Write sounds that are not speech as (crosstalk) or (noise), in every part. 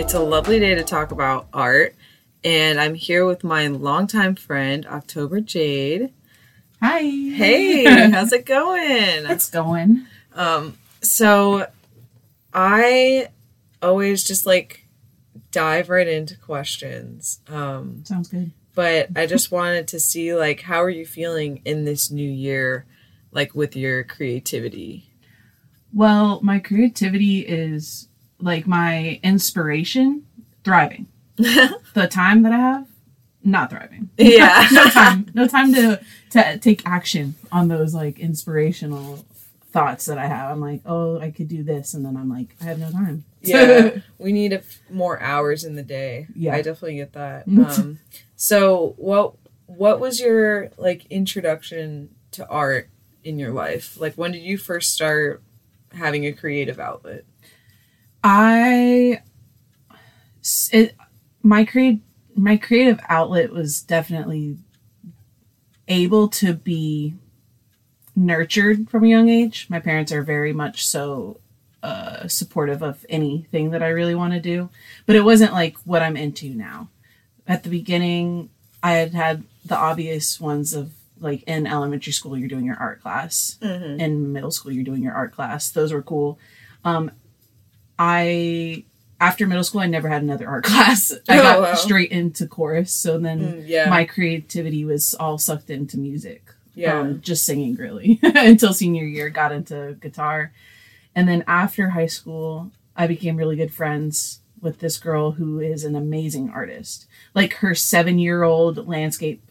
to Creative Footnotes. It's a lovely day to talk about art, and I'm here with my longtime friend, October Jade. Hi. Hey, (laughs) how's it going? It's going. Um, so I always just like dive right into questions. Um, Sounds good. but I just wanted to see like how are you feeling in this new year, like with your creativity? Well, my creativity is like my inspiration thriving. (laughs) the time that I have, not thriving. (laughs) Yeah. no time. No time to to take action on those like inspirational thoughts that I have. I'm like, oh, I could do this, and then I'm like, I have no time. (laughs) yeah we need a f- more hours in the day Yeah. i definitely get that um so what what was your like introduction to art in your life like when did you first start having a creative outlet I it, my create my creative outlet was definitely able to be nurtured from a young age. My parents are very much so uh, supportive of anything that I really want to do, but it wasn't like what I'm into now. At the beginning, I had had the obvious ones of like in elementary school you're doing your art class, mm-hmm. in middle school you're doing your art class. Those were cool. Um, I after middle school I never had another art (laughs) class. I Oh, got wow. straight into chorus, so then Mm, yeah my creativity was all sucked into music. yeah Um, just singing really (laughs) until senior year. Got into guitar, and then after high school I became really good friends with this girl who is an amazing artist. Like her seven year old landscape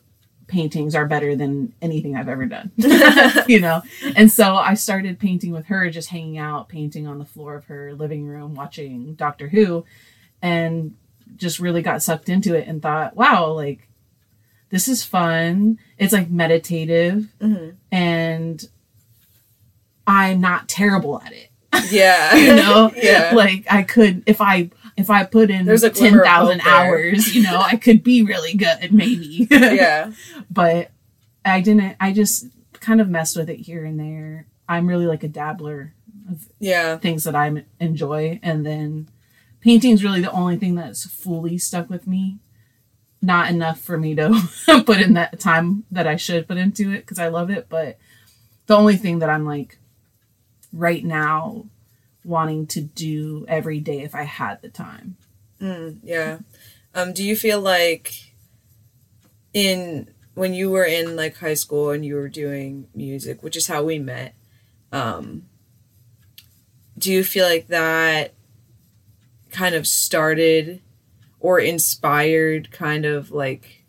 paintings are better than anything I've ever done. (laughs) (laughs) you know? And so I started painting with her, just hanging out, painting on the floor of her living room, watching Doctor Who, and just really got sucked into it and thought, wow, like this is fun. It's like meditative Mhm. and I'm not terrible at it. yeah (laughs) You know? yeah Like I could if I if I put in There's a ten glimmer of thousand hope there. hours, you know, I could be really good, maybe. (laughs) yeah but I didn't. I just kind of messed with it here and there. I'm really like a dabbler of yeah things that I enjoy, and then painting's really the only thing that's fully stuck with me. Not enough for me to (laughs) put in that time that I should put into it because I love it, but the only thing that I'm like right now wanting to do every day if I had the time. Mm, yeah. Um, do you feel like in when you were in like high school and you were doing music, which is how we met, um, do you feel like that kind of started or inspired kind of like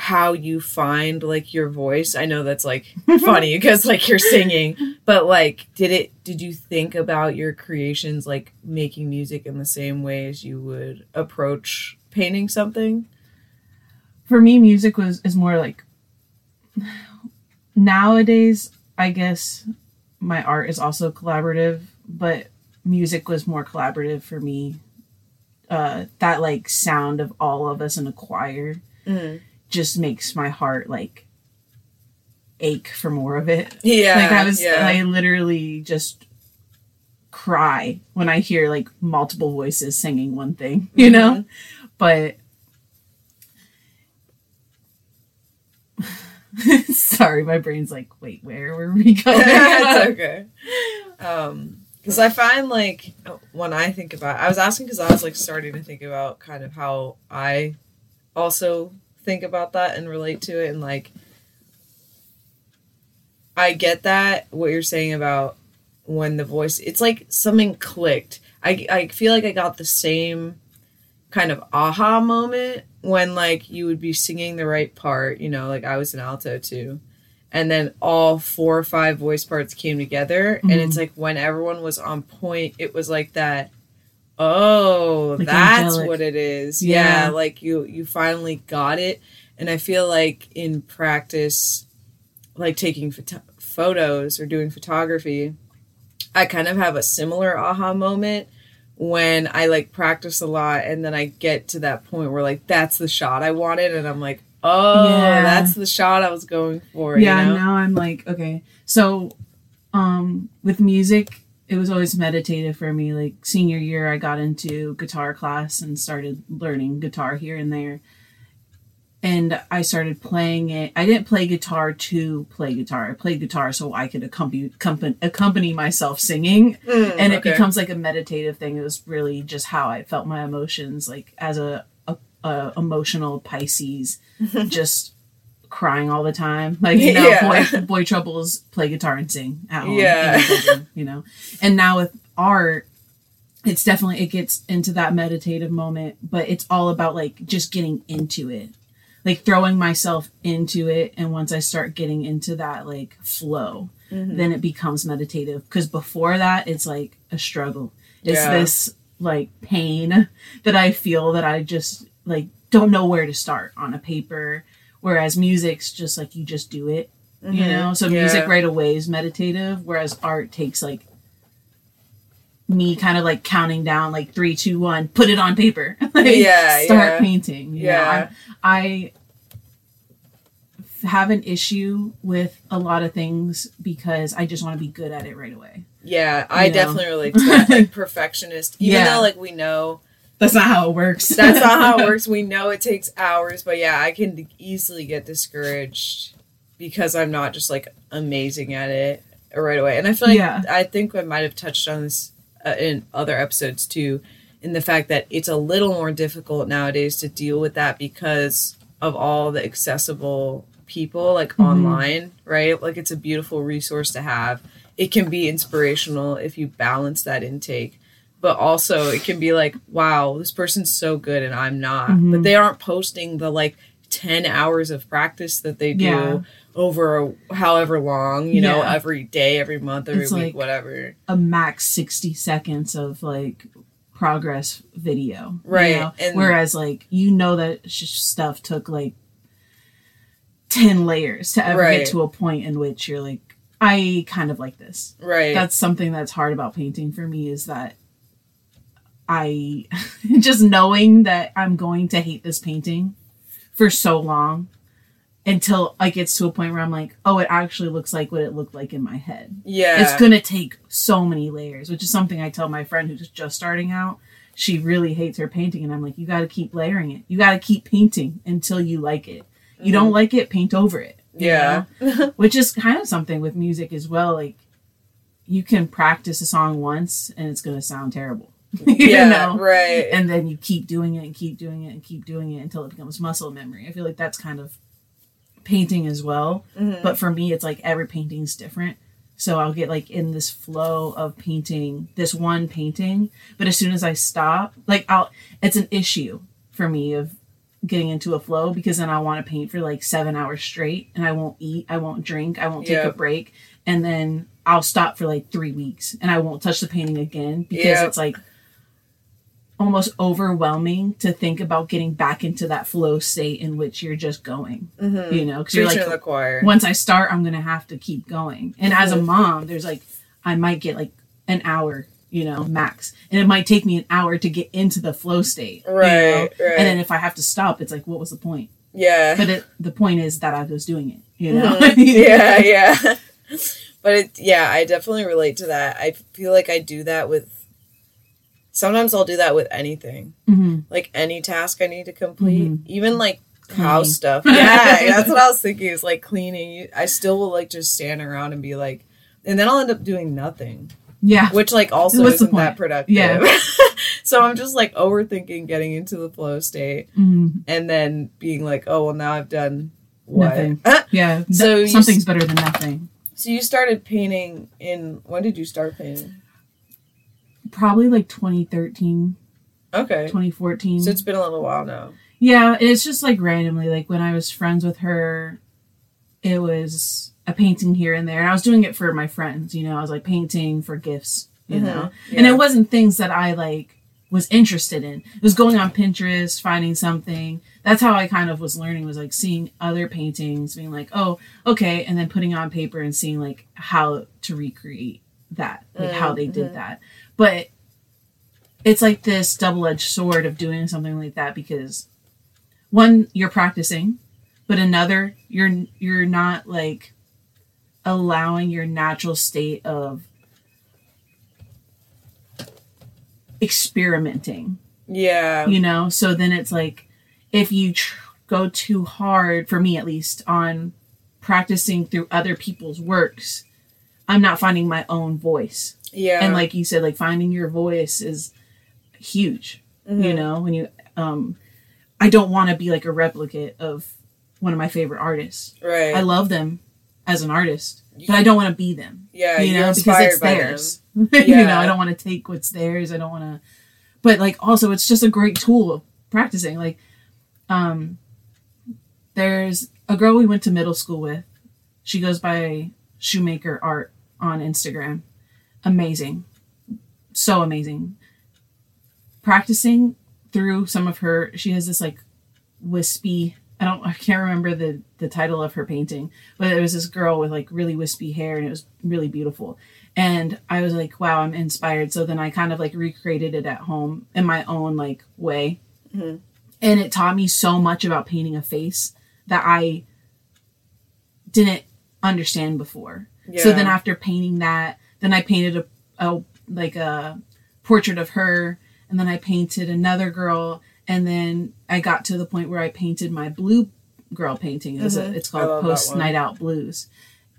how you find like your voice? I know that's like (laughs) funny because like you're singing, but like did it did you think about your creations like making music in the same way as you would approach painting something? for me music was is more like nowadays i guess my art is also collaborative but music was more collaborative for me uh that like sound of all of us in a choir Mm. Just makes my heart like ache for more of it Yeah. like i was yeah. i literally just cry when i hear like multiple voices singing one thing (laughs) you know but (laughs) sorry my brain's like wait where were we (laughs) going it's okay. Um, because I find like when I think about, I was asking because I was like starting to think about kind of how I also think about that and relate to it, and like I get that what you're saying about when the voice, it's like something clicked. I I feel like I got the same kind of aha moment when like you would be singing the right part, you know, like I was an alto too and then all four or five voice parts came together and it's mm-hmm. like when everyone was on point it was like that oh Like that's angelic. what it is yeah. Yeah. like you you finally got it and i feel like in practice like taking photo- photos or doing photography i kind of have a similar aha moment when i like practice a lot and then i get to that point where like that's the shot i wanted and i'm like oh Yeah. that's the shot i was going for yeah you know? now i'm like okay so um with music it was always meditative for me. Like senior year, I got into guitar class and started learning guitar here and there. And I started playing it. I didn't play guitar to play guitar. I played guitar so I could accompany accompany, accompany myself singing. Mm, and it okay. becomes like a meditative thing. It was really just how I felt my emotions, like as a, a, a emotional Pisces, (laughs) just crying all the time. Like (laughs) you know, Yeah. boy boy troubles play guitar and sing at home. Yeah. bedroom, you know. And now with art, it's definitely it gets into that meditative moment, but it's all about like just getting into it. Like throwing myself into it and once I start getting into that like flow, Mm-hmm. then it becomes meditative because before that it's like a struggle. It's Yeah. this like pain (laughs) that I feel that I just like don't know where to start on a paper whereas music's just like you just do it you know so Mm-hmm. Yeah. music right away is meditative whereas art takes like me kind of like counting down like three two one put it on paper (laughs) like, Yeah, start yeah. painting you? Yeah. I have an issue with a lot of things because i just want to be good at it right away Yeah, I You know? definitely relate to that. Like perfectionist. (laughs) Even Yeah. though like we know that's not how it works (laughs) that's not how it (laughs) works. We know it takes hours, but yeah, I can easily get discouraged because I'm not just like amazing at it right away. And I feel like Yeah. I think I might have touched on this uh, in other episodes too, in the fact that it's a little more difficult nowadays to deal with that because of all the accessible people like Mhm. online, right? Like it's a beautiful resource to have. It can be inspirational if you balance that intake but also it can be like, wow, this person's so good and I'm not. Mhm. But they aren't posting the like 10 hours of practice that they do Yeah. over however long, you know, every day, every month, every It's week, like- whatever. a max 60 seconds of like progress video you Right, know? and- whereas like you know that sh- stuff took like 10 layers to ever Right. get to a point in which you're like i kind of like this Right. that's something that's hard about painting for me is that i (laughs) just knowing that i'm going to hate this painting for so long until it gets to a point where i'm like oh it actually looks like what it looked like in my head yeah. it's going to take so many layers, which is something I tell my friend who's just starting out. She really hates her painting, and I'm like, you got to keep layering it. You got to keep painting until you like it. You mm-hmm. don't like it, paint over it. yeah. (laughs) which is kind of something with music as well. Like, you can practice a song once, and it's going to sound terrible. (laughs) you yeah. know? Right. And then you keep doing it and keep doing it and keep doing it until it becomes muscle memory. I feel like that's kind of painting as well. Mhm. But for me, it's like every painting's different. So I'll get like in this flow of painting this one painting, but as soon as I stop, like I'll, it's an issue for me of getting into a flow because then I want to paint for like seven hours straight and I won't eat, I won't drink, I won't take Yeah. a break, and then I'll stop for like three weeks and I won't touch the painting again because Yeah. it's like almost overwhelming to think about getting back into that flow state in which you're just going, Mhm. you know, because you're like once I start, I'm gonna have to keep going. And as a Mhm. mom, there's like I might get like an hour, you know, max, and it might take me an hour to get into the flow state, you know? Right, right. And then if I have to stop, it's like, what was the point? yeah. But it, the point is that I was doing it, you know. Mhm. (laughs) yeah, yeah. (laughs) But it, yeah, I definitely relate to that. I feel like I do that with. Sometimes I'll do that with anything, Mhm. like any task I need to complete, Mhm. even like Cleaning. house stuff. (laughs) Yeah, that's what I was thinking. Is like cleaning. I still will like just stand around and be like, and then I'll end up doing nothing, Yeah, which like also What's isn't that productive. Yeah. (laughs) so I'm just like overthinking getting into the flow state, Mhm. and then being like, oh well, now I've done what. Nothing. Ah, (laughs) yeah. So something's better than nothing. So you started painting in when did you start painting? Probably like 2013, Okay. 2014. So it's been a little while now. Yeah, it's just like randomly. Like when I was friends with her, it was a painting here and there. And I was doing it for my friends, you know, I was like painting for gifts, you Mhm. know. And it wasn't things that I like was interested in. It was going on Pinterest, finding something. That's how I kind of was learning was like seeing other paintings, being like, "Oh, okay," and then putting on paper and seeing like how to recreate that, like how they Mhm. did that. But it's like this double-edged sword of doing something like that because one you're practicing but another you're you're not like allowing your natural state of experimenting Yeah. you know so then it's like if you tr- go too hard for me at least on practicing through other people's works i'm not finding my own voice Yeah. and like you said like finding your voice is huge Mm-hmm. you know when you um i don't want to be like a replicate of one of my favorite artists right. i love them as an artist but i don't want to be them yeah. you know because it's theirs them. (laughs) you know i don't want to take what's theirs i don't want to but like also it's just a great tool of practicing like um there's a girl we went to middle school with she goes by shoemaker art on instagram. Amazing. So amazing. Practicing through some of her she has this like wispy i don't i can't remember the the title of her painting but it was this girl with like really wispy hair and it was really beautiful. And i was like wow i'm inspired. So then i kind of like recreated it at home in my own like way. Mhm. and it taught me so much about painting a face that i didn't understand before Yeah. so then after painting that then i painted a, a like a portrait of her and then i painted another girl and then i got to the point where i painted my blue girl painting. It's, a, Mhm. it's called post night out blues.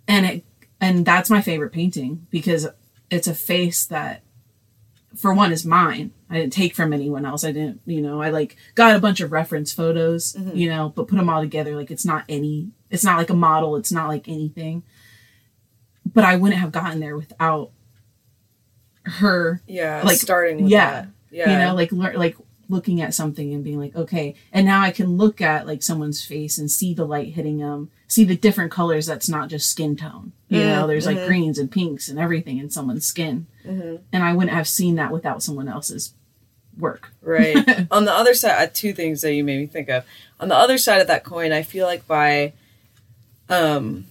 And it and that's my favorite painting because it's a face that for one is mine. I didn't take from anyone else. I didn't you know i like got a bunch of reference photos Mhm. you know but put them all together like it's not any it's not like a model. It's not like anything but i wouldn't have gotten there without her yeah. like, starting with yeah, that. Yeah. you know like lear- like looking at something and being like okay and now i can look at like someone's face and see the light hitting them see the different colors that's not just skin tone you Mm, know there's like mhm. greens and pinks and everything in someone's skin Mhm. and i wouldn't have seen that without someone else's work Right. (laughs) on the other side, uh, two things that you made me think of. On the other side of that coin, I feel like by um,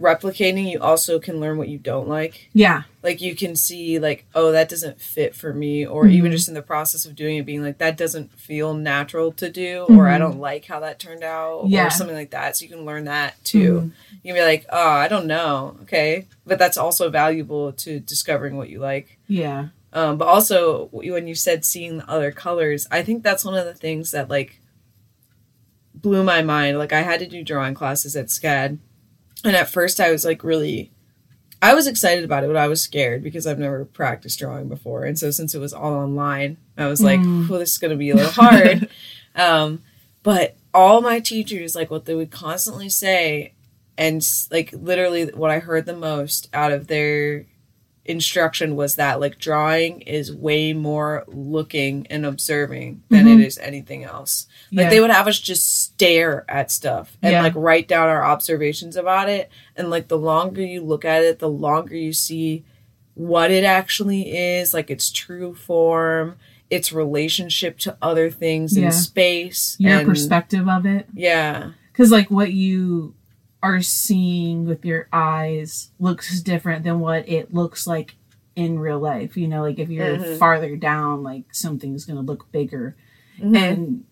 replicating, you also can learn what you don't like. yeah Like you can see, like, oh, that doesn't fit for me, or even Mhm. just in the process of doing it, being like, that doesn't feel natural to do, or I Mhm. don't like how that turned out, Yeah. or something like that. So you can learn that too. You can be like, oh, I don't know, okay, but that's also valuable to discovering what you like. yeah Um, but also when you said seeing the other colors, I think that's one of the things that like blew my mind. Like I had to do drawing classes at SCAD, and at first I was like really, I was excited about it, but I was scared because I've never practiced drawing before, and so since it was all online, I was like, Mm. "Oh, this is gonna be a little hard." (laughs) um, but all my teachers, like what they would constantly say, and like literally what I heard the most out of their instruction was that like drawing is way more looking and observing than Mhm. it is anything else. Like yeah they would have us just stare at stuff and Yeah. like write down our observations about it. And like the longer you look at it, the longer you see what it actually is, like its true form, its relationship to other things Yeah. in space. your and- perspective of it Yeah. because like what you are seeing with your eyes looks different than what it looks like in real life you know like if you're Mhm. farther down like something's going to look bigger Mhm. and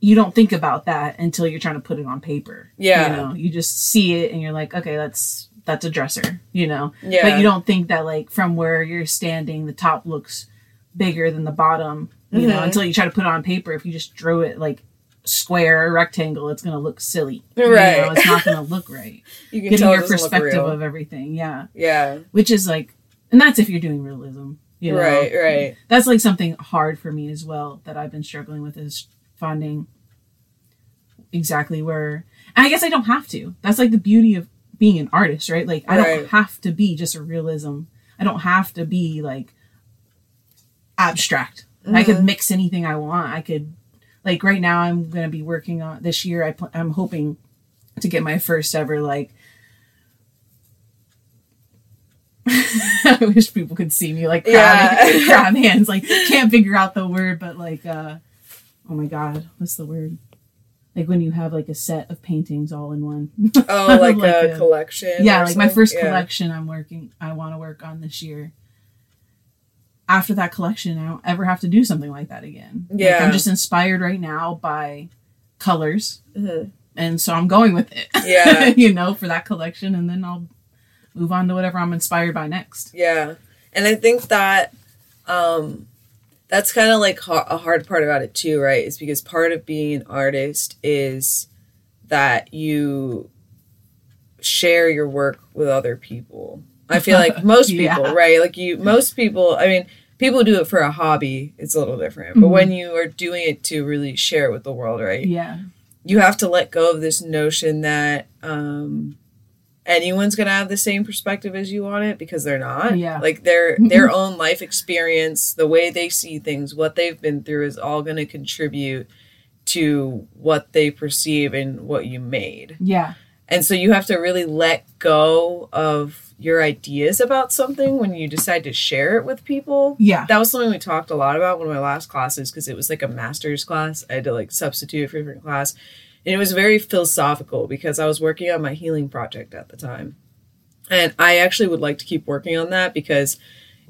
you don't think about that until you're trying to put it on paper Yeah. you know you just see it and you're like okay that's that's a dresser you know yeah. but you don't think that like from where you're standing the top looks bigger than the bottom you know Mhm. until you try to put it on paper if you just drew it like square or rectangle it's going to look silly you Right. know, it's not going to look (laughs) right you can giving tell your perspective of everything yeah Yeah. which is like and that's if you're doing realism you know Right, right. that's like something hard for me as well that i've been struggling with is finding exactly where and i guess i don't have to that's like the beauty of being an artist right like i Right. don't have to be just a realism i don't have to be like abstract i could Mhm. mix anything i want i could like right now i'm going to be working on this year I pl- i'm hoping to get my first ever like (laughs) I wish people could see me like crab, Yeah. (laughs) crab hands, like can't figure out the word, but like uh oh my god, what's the word? Like when you have like a set of paintings all in one. Oh, (laughs) like, Like a, a- collection. yeah, like my first Yeah. collection I'm working I want to work on this year. After that collection, I don't ever have to do something like that again. Like, Yeah. I'm just inspired right now by colors, Mhm. and so I'm going with it. Yeah. (laughs) you know, for that collection, and then I'll move on to whatever I'm inspired by next. Yeah. And I think that um that's kind of like ha- a hard part about it too, right? Is because part of being an artist is that you share your work with other people. I feel like most (laughs) people, Yeah. right? Like you, most people. I mean, people do it for a hobby. It's a little different, but Mhm. when you are doing it to really share it with the world, right? Yeah. you have to let go of this notion that um, anyone's gonna have the same perspective as you on it because they're not. Yeah. Like their their own life experience, the way they see things, what they've been through is all gonna contribute to what they perceive and what you made. Yeah. And so you have to really let go of your ideas about something when you decide to share it with people Yeah. that was something we talked a lot about one of my last classes because it was like a master's class. I had to like substitute for a different class. And it was very philosophical because I was working on my healing project at the time. And I actually would like to keep working on that because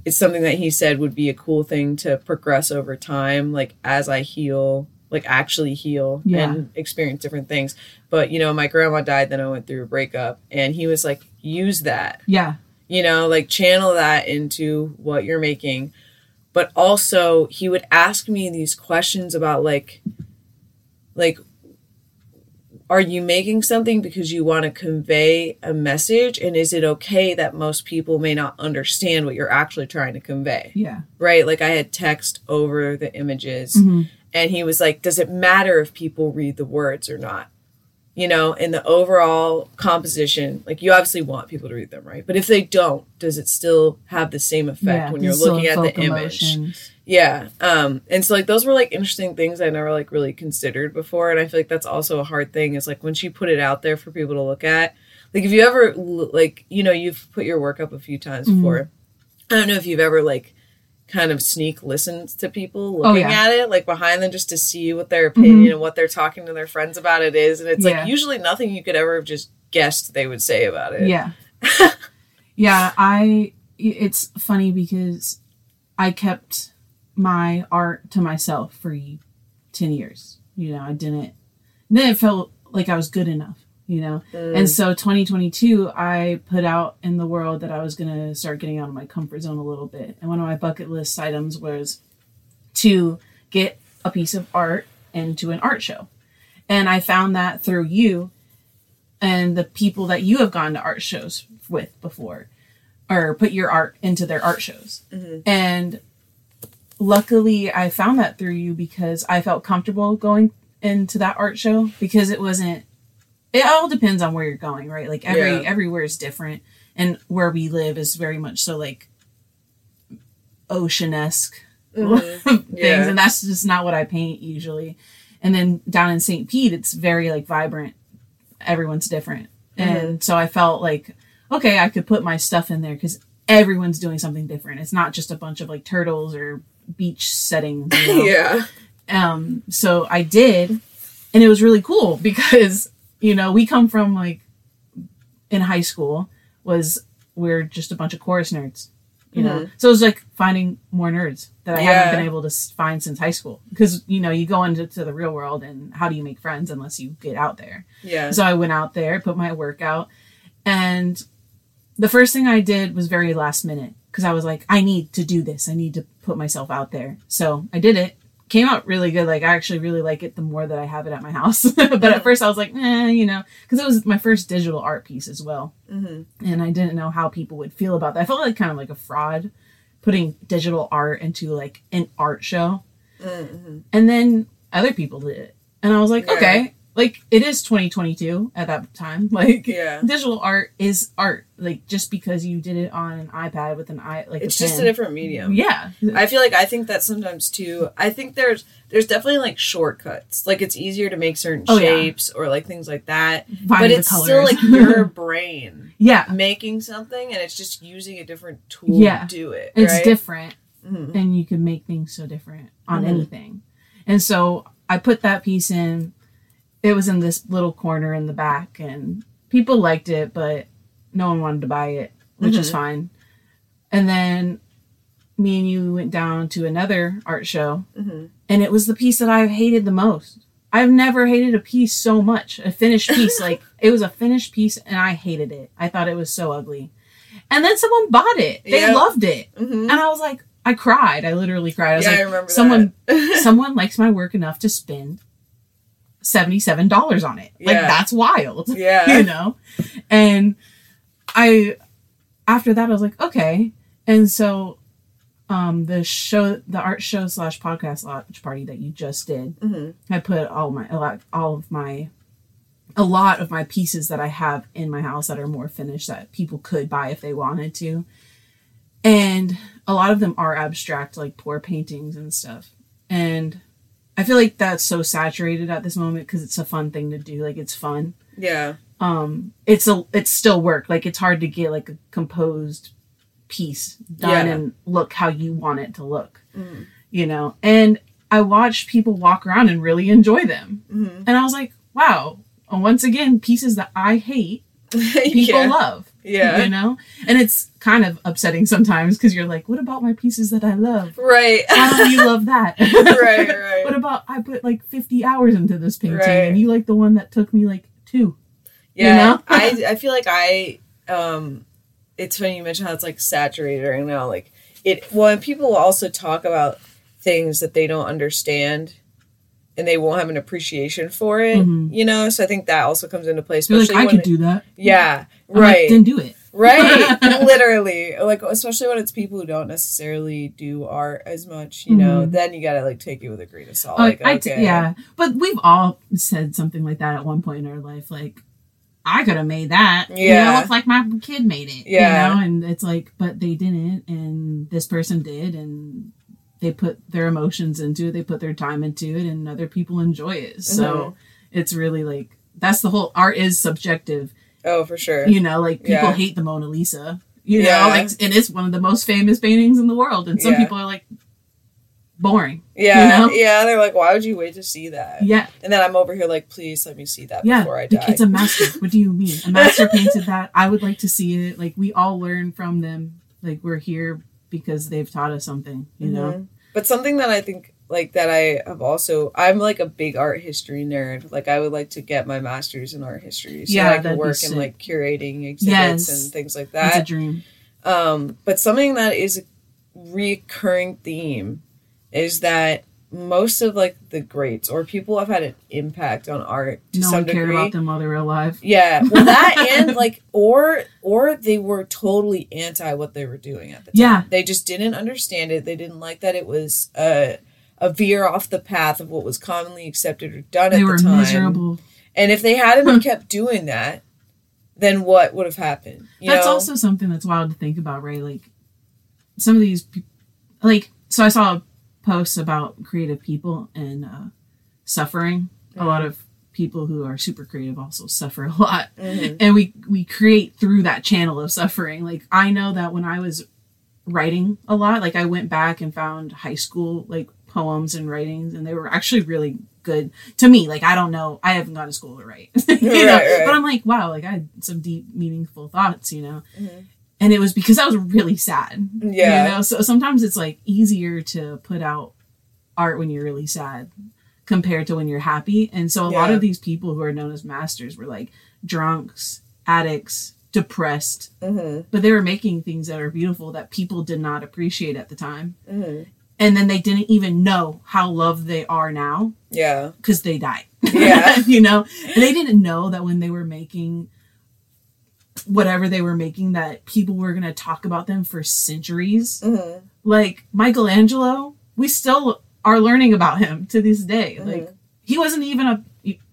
it's something that he said would be a cool thing to progress over time, like as I heal, like actually heal Yeah. and experience different things. But you know, my grandma died, then I went through a breakup, and he was like, use that Yeah. you know like channel that into what you're making but also he would ask me these questions about like like are you making something because you want to convey a message and is it okay that most people may not understand what you're actually trying to convey Yeah. right like i had text over the images Mhm. And he was like does it matter if people read the words or not you know in the overall composition like you obviously want people to read them right but if they don't does it still have the same effect Yeah, when you're looking at the folk image emotions. yeah um and so like those were like interesting things i never like really considered before and i feel like that's also a hard thing is like when you put it out there for people to look at like if you ever like you know you've put your work up a few times Mhm. before i don't know if you've ever like kind of sneak listened to people Oh, looking yeah. at it like behind them just to see what their opinion Mhm. and what they're talking to their friends about it is and it's Yeah. like usually nothing you could ever have just guessed they would say about it Yeah. (laughs) yeah, I it's funny because I kept my art to myself for 10 years. You know, I didn't then it felt like I was good enough, you know. Mm. And so 2022 I put out in the world that I was going to start getting out of my comfort zone a little bit. And one of my bucket list items was to get a piece of art into an art show. And I found that through you and the people that you have gone to art shows with before or put your art into their art shows. Mhm. And luckily I found that through you because I felt comfortable going into that art show because it wasn't it all depends on where you're going, right? Like every Yeah. everywhere is different and where we live is very much so like ocean-esque Mhm. (laughs) things Yeah. and that's just not what I paint usually. And then down in St. Pete it's very like vibrant. Everyone's different. And so I felt like okay, I could put my stuff in there cuz everyone's doing something different. It's not just a bunch of like turtles or beach setting, you (laughs) know? yeah Um, so I did, and it was really cool because you know we come from like in high school was we're just a bunch of chorus nerds, you know. Mm-hmm. So it was like finding more nerds that I Yeah. haven't been able to find since high school because you know you go into to the real world and how do you make friends unless you get out there. yeah So I went out there, put my work out, and the first thing I did was very last minute because I was like, I need to do this. I need to put myself out there. So I did it. Came out really good. Like I actually really like it the more that I have it at my house. (laughs) but at first I was like, eh, you know, because it was my first digital art piece as well, hmm and I didn't know how people would feel about that. I felt like kind of like a fraud putting digital art into like an art show hmm and then other people did it and i was like Yeah. okay like it is 2022 at that time (laughs) like Yeah. digital art is art like just because you did it on an ipad with an i like it's a just a different medium yeah I feel like I think that sometimes too. I think there's there's definitely like shortcuts. Like it's easier to make certain Oh, yeah. shapes or like things like that. But it's still like your (laughs) brain yeah making something, and it's just using a different tool Yeah. to do it. it's right? different Mhm. and you can make things so different on Mhm. anything and so i put that piece in it was in this little corner in the back and people liked it but no one wanted to buy it which is Mhm. fine and then me and you went down to another art show Mhm. and it was the piece that i've hated the most i've never hated a piece so much a finished piece like (laughs) it was a finished piece and i hated it i thought it was so ugly and then someone bought it they Yeah. loved it Mhm. and I was like, I cried. I literally cried. I was yeah, like, I remember someone (laughs) someone likes my work enough to spend $77 on it. Like that's wild. (laughs) yeah. You know? And I after that I was like, okay. And so um the show the art show slash podcast launch party that you just did, hmm I put all my a lot all of my a lot of my pieces that I have in my house that are more finished that people could buy if they wanted to. And a lot of them are abstract, like pour paintings and stuff. And I feel like that's so saturated at this moment because it's a fun thing to do. Like it's fun. Yeah. Um, it's a it's still work. Like it's hard to get like a composed piece done Yeah. and look how you want it to look. Mhm. You know. And I watched people walk around and really enjoy them. Mhm. And I was like, wow. Once again, pieces that I hate, (laughs) people yeah. love. Yeah. You know? And it's kind of upsetting sometimes because you're like, what about my pieces that I love? Right. How do you love that? (laughs) (laughs) right. Right. What about I put like 50 hours into this painting Right. and you like the one that took me like two? Yeah, you know? I (laughs) I feel like I um it's funny you mentioned how it's like saturated right now. Like it well and people will also talk about things that they don't understand and they won't have an appreciation for it. Mhm. You know? So I think that also comes into play. You're like, Especially I could do that. Yeah. I'm like, Right. then do it. right. (laughs) Literally. Like especially when it's people who don't necessarily do art as much, you know, Mhm. then you gotta like take it with a grain of salt. Oh, like I t- okay. yeah, but we've all said something like that at one point in our life. Like, I could have made that. you know, Yeah. it's like my kid made it. Yeah. you know, and it's like, but they didn't, and this person did, and they put their emotions into it, they put their time into it, and other people enjoy it. So Mhm. it's really like that's the whole art is subjective. Oh, for sure. You know, like people Yeah. hate the Mona Lisa. You Yeah. know, like and it's one of the most famous paintings in the world, and some Yeah. people are like boring. Yeah. you know? Yeah. They're like, why would you wait to see that? Yeah, And then I'm over here like, please let me see that yeah. before I like, die. it's a master. (laughs) what do you mean? A master painted that. I would like to see it. Like we all learn from them. Like we're here because they've taught us something. You know. Mhm. But something that I think like that I have also I'm like a big art history nerd. Like I would like to get my master's in art history. So Yeah, I can work in like curating exhibits Yes. and things like that. That's a dream. Um, but something that is a recurring theme is that most of like the greats or people have had an impact on art to No some one cared degree. about them while they were alive. Yeah, well, that (laughs) and like, or or they were totally anti what they were doing at the time. Yeah. they just didn't understand it. They didn't like that it was a a veer off the path of what was commonly accepted or done They at were the time. miserable. And if they hadn't kept doing that, then what would have happened? You that's know? also something that's wild to think about, right? Like some of these, like so I saw a post about creative people and uh, suffering. A lot of people who are super creative also suffer a lot, Mhm. and we we create through that channel of suffering. Like I know that when I was writing a lot, like I went back and found high school like poems and writings, and they were actually really good to me. Like I don't know, I haven't gone to school to write, (laughs) you know, Right, right. but I'm like, wow, like I had some deep, meaningful thoughts, you know. Mhm. And it was because I was really sad. Yeah. You know, so sometimes it's like easier to put out art when you're really sad compared to when you're happy. And so a lot of these people who are known as masters were like drunks, addicts, depressed, Mhm. but they were making things that are beautiful that people did not appreciate at the time. Mhm. And then they didn't even know how loved they are now Yeah. because they died. Yeah. (laughs) you know, and they didn't know that when they were making whatever they were making, that people were going to talk about them for centuries. Mhm. Like Michelangelo, we still are learning about him to this day. Mhm. Like he wasn't even a.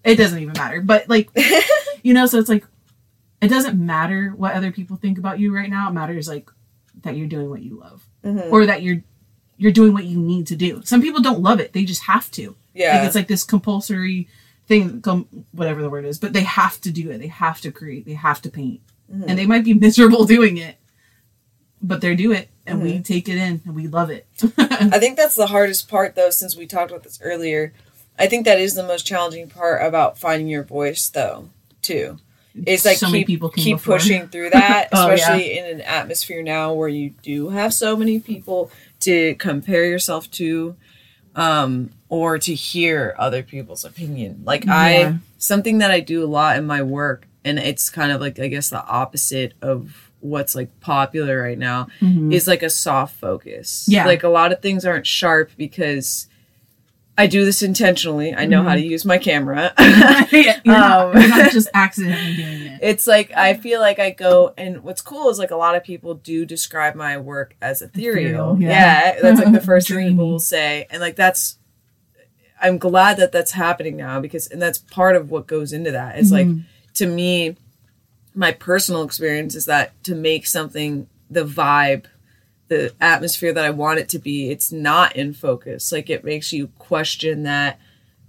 It doesn't even matter, but like (laughs) you know, so it's like it doesn't matter what other people think about you right now. It matters like that you're doing what you love, Mhm. or that you're you're doing what you need to do. Some people don't love it; they just have to. Yeah. Like it's like this compulsory thing, whatever the word is, but they have to do it. They have to create. They have to paint, Mhm. and they might be miserable (laughs) doing it, but they do it, and we Mm-hmm. take it in and we love it. (laughs) I think that's the hardest part, though, since we talked about this earlier. I think that is the most challenging part about finding your voice, though, too. It's like So keep, people keep before. pushing (laughs) through that, Oh, yeah. especially in an atmosphere now where you do have so many people to compare yourself to, um, or to hear other people's opinion. Like Yeah. I, something that I do a lot in my work, and it's kind of like I guess the opposite of what's like popular right now Mhm. is like a soft focus. Yeah. Like a lot of things aren't sharp because I do this intentionally. I know how to use my camera. (laughs) Yeah, (laughs) you're, not, Um, you're not just (laughs) accidentally doing it. it's like I feel like I go and what's cool is like a lot of people do describe my work as ethereal. Ethereal, yeah. yeah. that's like the first thing people will say. And like that's I'm glad that that's happening now because and that's part of what goes into that. It's like Mhm. To me my personal experience is that to make something the vibe the atmosphere that I want it to be, it's not in focus. Like it makes you question that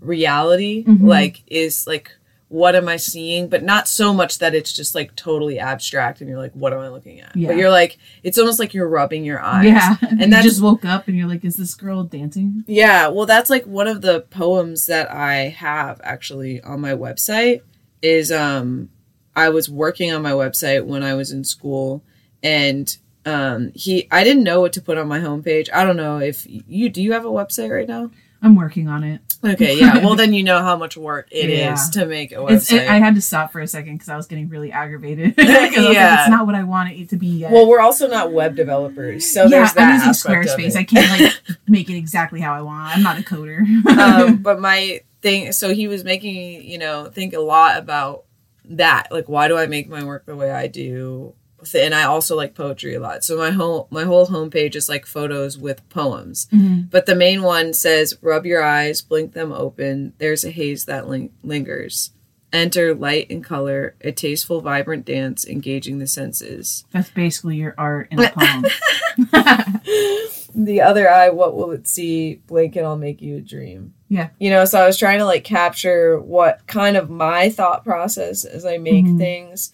reality. Mhm. Like is like what am I seeing? But not so much that it's just like totally abstract and you're like, what am I looking at? Yeah. But you're like, it's almost like you're rubbing your eyes. yeah, And (laughs) you just woke up and you're like, "Is this girl dancing?" yeah, well, that's like one of the poems that I have actually on my website. Is um, I was working on my website when I was in school, and um, he I didn't know what to put on my homepage. I don't know if you do. You have a website right now? I'm working on it. Okay, (laughs) yeah. Well, then you know how much work it is Yeah. to make a website. it, I had to stop for a second because I was getting really aggravated. (laughs) was like, Yeah. it's not what I want it to be yet. well, we're also not web developers, so yeah, there's that I'm using Squarespace. I can't like (laughs) make it exactly how I want. I'm not a coder. um, but my thing, so he was making me, you know, think a lot about that. Like, why do I make my work the way I do? And I also like poetry a lot. So my whole my whole homepage is like photos with poems. Mhm. But the main one says, "Rub your eyes, blink them open. There's a haze that ling- lingers. Enter light and color, a tasteful, vibrant dance, engaging the senses." That's basically your art in a (laughs) poem. the other eye, what will it see? Blink and I'll make you a dream. Yeah. You know, so I was trying to like capture what kind of my thought process as I make Mhm. things.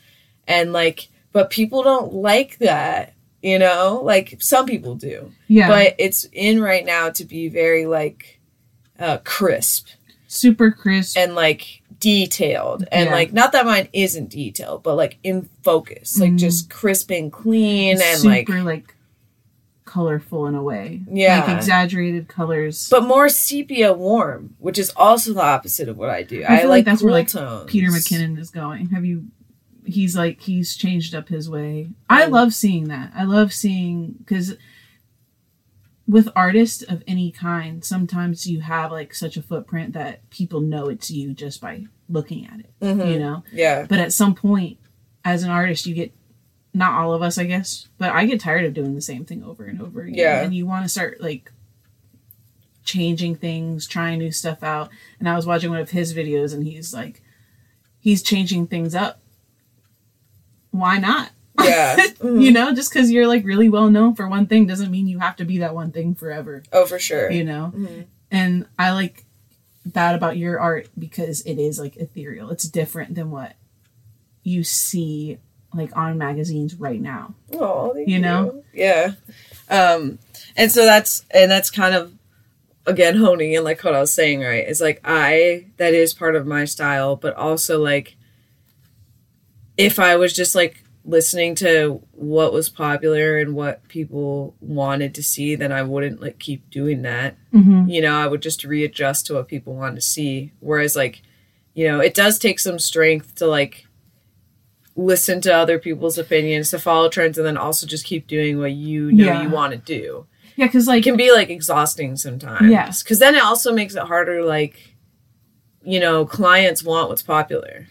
And like, but people don't like that, you know? Like some people do. yeah, But it's in right now to be very like uh crisp super crisp. and like detailed. And Yeah. like not that mine isn't detailed, but like in focus. Like Mhm. just crisp and clean and like super like like, colorful in a way. Yeah. like exaggerated colors. but more sepia warm, which is also the opposite of what I do. I I, like like that's cool where, like, tones. Peter McKinnon is going. Have you? He's like he's changed up his way. I Mm. love seeing that. I love seeing because with artists of any kind, sometimes you have like such a footprint that people know it's you just by looking at it. Mhm. You know, Yeah, but at some point, as an artist, you get not all of us, I guess, but I get tired of doing the same thing over and over again. Yeah. and you want to start like changing things, trying new stuff out. And I was watching one of his videos, and he's like, he's changing things up. Why not? yeah. (laughs) Mhm. you know, just because you're like really well known for one thing doesn't mean you have to be that one thing forever. Oh, for sure. You know, Mhm. and I like that about your art because it is like ethereal. It's different than what you see like on magazines right now. Oh, thank You know? Yeah. Um, and so that's and that's kind of again honing in like what I was saying, right? It's like I that is part of my style, but also like if I was just like listening to what was popular and what people wanted to see, then I wouldn't like keep doing that. Mm-hmm. You know, I would just readjust to what people want to see. Whereas like, you know, it does take some strength to like listen to other people's opinions, to follow trends, and then also just keep doing what you know Yeah. you want to do. Yeah, because like It can be like exhausting sometimes. Yeah. Because then it also makes it harder, like, you know, clients want what's popular.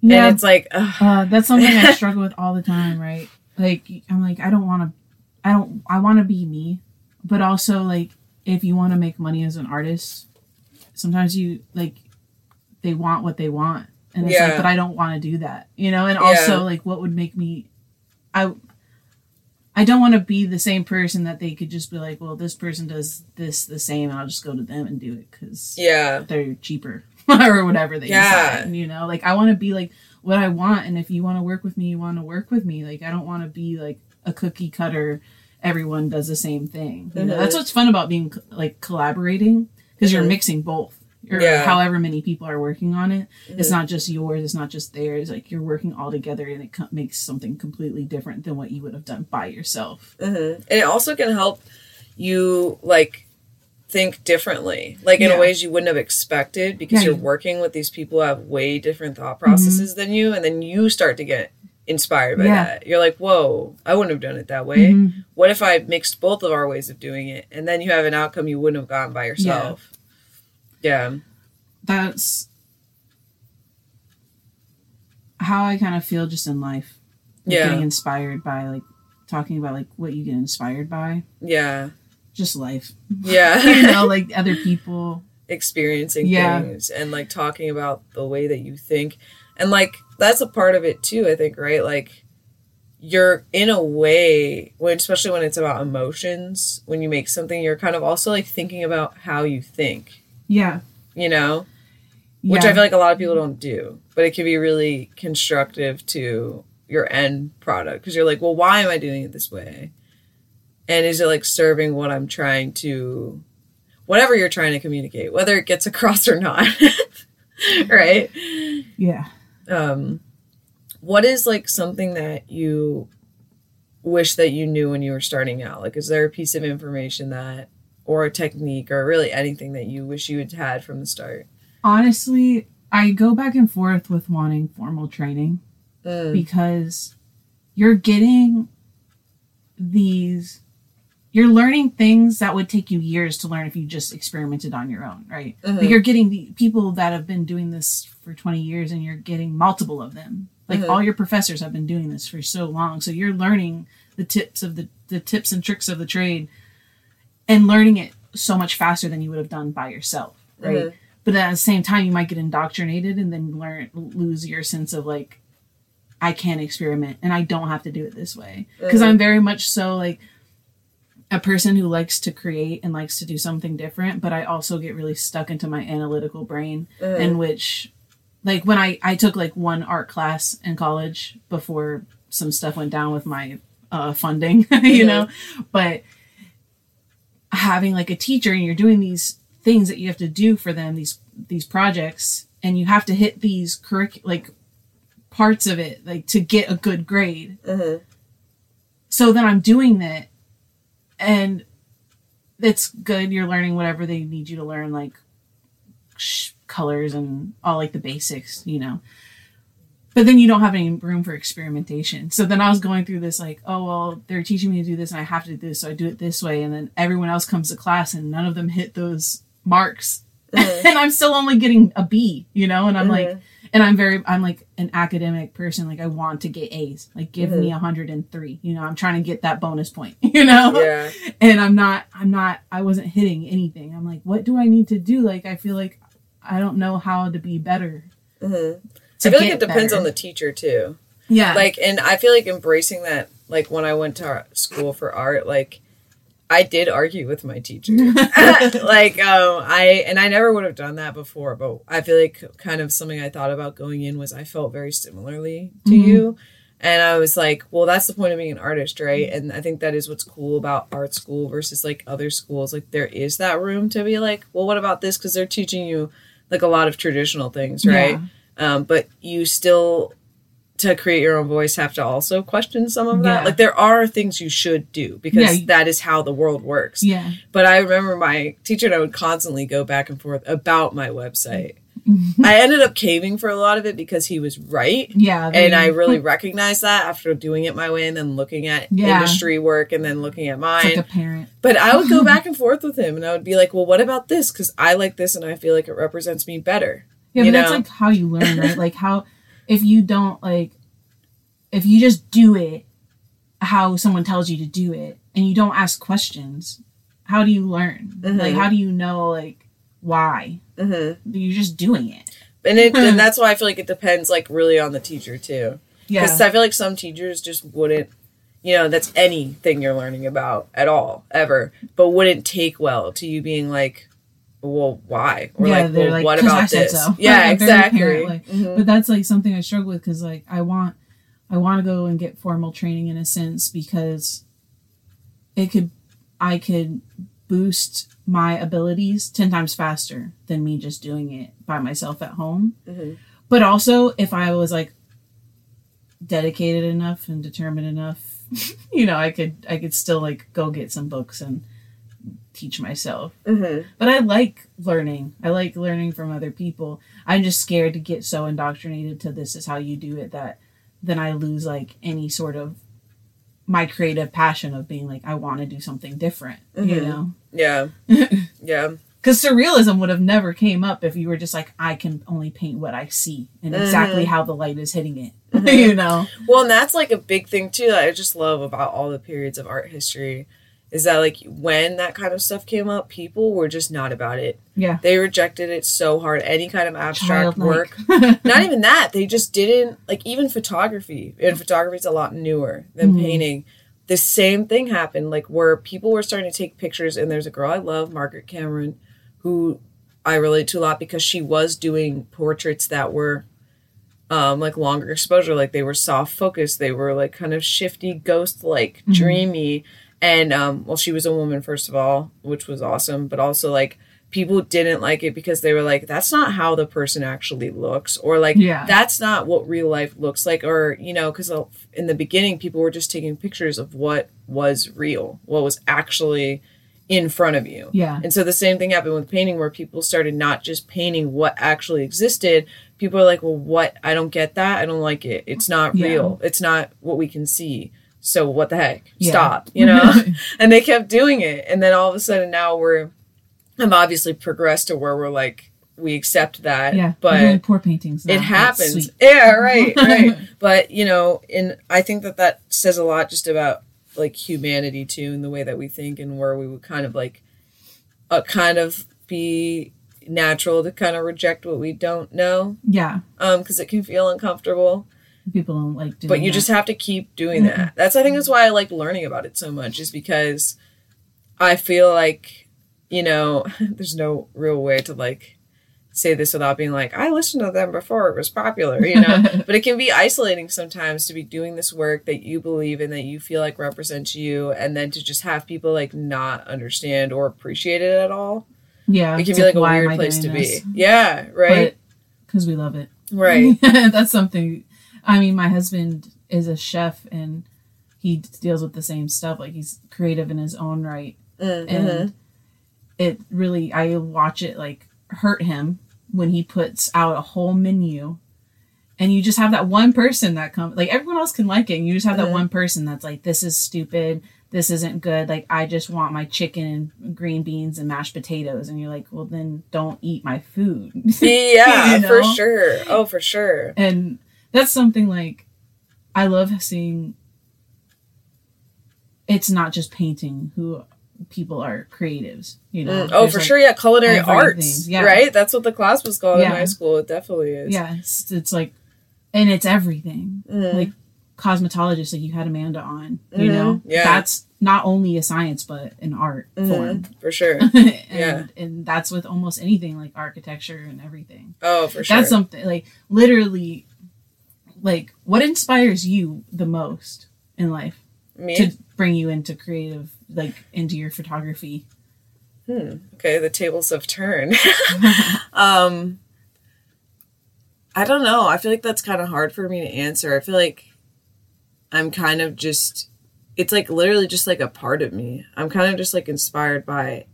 yeah, And it's like, uh, that's something I (laughs) struggle with all the time. Right? Like I'm like I don't want to, I don't I want to be me, but also like if you want to make money as an artist, sometimes you like they want what they want, and it's Yeah. like but I don't want to do that, you know. And Yeah. also like what would make me, I. I don't want to be the same person that they could just be like, well, this person does this the same, and I'll just go to them and do it because yeah. they're cheaper (laughs) or whatever they Yeah. decide. You know, like I want to be like what I want, and if you want to work with me, you want to work with me. Like I don't want to be like a cookie cutter. Everyone does the same thing. You know? That's what's fun about being like collaborating because you're Mhm. mixing both. Or Yeah. however many people are working on it. It's Mhm. not just yours. It's not just theirs. Like you're working all together, and it co- makes something completely different than what you would have done by yourself. Mhm. And it also can help you like think differently, like in Yeah. ways you wouldn't have expected because Yeah, you're working with these people who have way different thought Mm-hmm. processes than you, and then you start to get inspired by Yeah. that. You're like, whoa, I wouldn't have done it that way. Mhm. What if I mixed both of our ways of doing it, and then you have an outcome you wouldn't have gotten by yourself? Yeah. That's how I kind of feel just in life. Like, Yeah. Getting inspired by like talking about like what you get inspired by. Yeah. Just life. Yeah. (laughs) you know, like other people. experiencing Yeah. things and like talking about the way that you think and like that's a part of it too i think right like you're in a way when especially when it's about emotions when you make something you're kind of also like thinking about how you think Yeah. you know which Yeah. i feel like a lot of people don't do but it can be really constructive to your end product because you're like well why am i doing it this way and is it like serving what i'm trying to whatever you're trying to communicate whether it gets (laughs) across or not (laughs) right Yeah. um what is like something that you wish that you knew when you were starting out like is there a piece of information that or a technique or really anything that you wish you had had from the start Honestly, I go back and forth with wanting formal training Mm, because you're getting these you're learning things that would take you years to learn if you just experimented on your own, right? But you're getting the people that have been doing this for 20 years and you're getting multiple of them. Like Mhm. all your professors have been doing this for so long. So you're learning the tips of the the tips and tricks of the trade and learning it so much faster than you would have done by yourself, right? Mhm. But at the same time you might get indoctrinated and then learn lose your sense of like I can't experiment and I don't have to do it this way. Because Mhm. I'm very much so like a person who likes to create and likes to do something different, but I also get really stuck into my analytical brain Mhm. in which like when I, I took like one art class in college before some stuff went down with my uh, funding, (laughs) you know, but having like a teacher and you're doing these things that you have to do for them, these, these projects, and you have to hit these curric like parts of it, like to get a good grade Mhm. so then I'm doing that, and it's good. You're learning whatever they need you to learn, like colors and all like the basics, you know. But then you don't have any room for experimentation. So then I was going through this, like, oh well, they're teaching me to do this, and I have to do this, so I do it this way. And then everyone else comes to class, and none of them hit those marks, Mhm. (laughs) and I'm still only getting a B, you know. And I'm like, Mhm. and I'm very I'm like an academic person. Like I want to get A's. Like give me a hundred and three. You know, I'm trying to get that bonus point. (laughs) You know, yeah and I'm not I'm not I wasn't hitting anything. I'm like, what do I need to do? Like I feel like I don't know how to be better. Mhm. I feel like it depends better. on the teacher too. Yeah. Like and i feel like embracing that like when i went to school for art like i did argue with my teacher. (laughs) (laughs) Like um i and i never would have done that before but i feel like kind of something i thought about going in was i felt very similarly to Mhm. you. And i was like well that's the point of being an artist right? And i think that is what's cool about art school versus like other schools. Like there is that room to be like well what about this? Because they're teaching you like a lot of traditional things right um, but you still to create your own voice have to also question some of that Yeah. like there are things you should do because Yeah, that is how the world works Yeah. but i remember my teacher and i would constantly go back and forth about my website i ended up caving for a lot of it because he was right Yeah. and i really recognized that after doing it my way and then looking at Yeah. industry work and then looking at it's mine like a parent. but I would go (laughs) back and forth with him, and I would be like, "Well, what about this? Because I like this, and I feel like it represents me better." Yeah, you but that's know? like how you learn, right? (laughs) like how if you don't like if you just do it how someone tells you to do it and you don't ask questions, how do you learn? Mhm. Like how do you know like why? Mm-hmm. You're just doing it. And it, and (laughs) that's why I feel like it depends, like, really on the teacher too. Yeah. Because I feel like some teachers just wouldn't, you know, that's anything you're learning about at all, ever, but wouldn't take well to you being like, well, why? Or Yeah, like, they're well, like, what about this? so. (laughs) Yeah, (laughs) Like, exactly. parent-like. Mhm. but that's like something I struggle with because like I want I want to go and get formal training in a sense because it could I could boost my abilities 10 times faster than me just doing it by myself at home. Mhm. But also if I was like dedicated enough and determined enough, (laughs) you know, I could I could still like go get some books and teach myself. Mhm. But I like learning. I like learning from other people. I'm just scared to get so indoctrinated to this is how you do it that then I lose like any sort of my creative passion of being like I want to do something different, you Mhm. know. Yeah. (laughs) yeah. Because surrealism would have never came up if you were just like I can only paint what I see and exactly Mhm. how the light is hitting it, (laughs) Mhm. you know. Well, and that's like a big thing too that I just love about all the periods of art history is that like when that kind of stuff came up, people were just not about it. Yeah. They rejected it so hard. Any kind of abstract work. (laughs) Not even that. They just didn't like even photography. And photography is a lot newer than Mhm. painting. The same thing happened, like where people were starting to take pictures, and there's a girl I love, Margaret Cameron, who I relate to a lot because she was doing portraits that were um like longer exposure, like they were soft focus, they were like kind of shifty, ghost like, Mhm. dreamy. And um well she was a woman first of all, which was awesome, but also like people didn't like it because they were like, that's not how the person actually looks, or like Yeah. that's not what real life looks like, or you know, because in the beginning people were just taking pictures of what was real, what was actually in front of you. yeah. And so the same thing happened with painting where people started not just painting what actually existed. People are like, well, what? I don't get that. I don't like it. It's not Yeah. real. It's not what we can see. So what the heck? Yeah. Stop, you know? (laughs) (laughs) and they kept doing it. And then all of a sudden now we're, I've obviously progressed to where we're like, we accept that. yeah. But really poor paintings. now. it happens. Yeah, right, right. (laughs) but you know, and I think that that says a lot just about like humanity too, and the way that we think, and where we would kind of like, uh, kind of be natural to kind of reject what we don't know, yeah. um, because it can feel uncomfortable. People don't like doing But you that. just have to keep doing that. That's I think that's why I like learning about it so much, is because I feel like, you know, (laughs) there's no real way to like say this without being like, I listened to them before it was popular, you know. (laughs) but it can be isolating sometimes to be doing this work that you believe in that you feel like represents you and then to just have people like not understand or appreciate it at all. yeah. It can be like a weird place to doing be. Yeah, right. Because we love it. right. (laughs) That's something. I mean, my husband is a chef and he deals with the same stuff. Like he's creative in his own right, Mm-hmm. and it really I watch it like hurt him when he puts out a whole menu, and you just have that one person that comes. Like everyone else can like it, and you just have that Mhm. one person that's like, "This is stupid. This isn't good. Like I just want my chicken and green beans and mashed potatoes." And you're like, "Well, then don't eat my food." (laughs) Yeah, You for sure. Oh, for sure. and that's something like I love seeing it's not just painting who people are creatives, you know. Mm, Oh, There's, for like- sure. Yeah, culinary arts. Yeah. Right? That's what the class was called in high school. It definitely is. Yeah, it's, it's like and it's everything. Mm. Like cosmetologists like you had Amanda on, you Mhm. know. Yeah. That's not only a science but an art Mhm. form. For (laughs) sure. and Yeah. and that's with almost anything like architecture and everything. Oh, for sure. That's something like literally like what inspires you the most in life Me? to bring you into creative like into your photography Hmm. Okay, the tables have turned. (laughs) (laughs) um, I don't know. I feel like that's kind of hard for me to answer. I feel like I'm kind of just, it's like literally just like a part of me. I'm kind of just like inspired by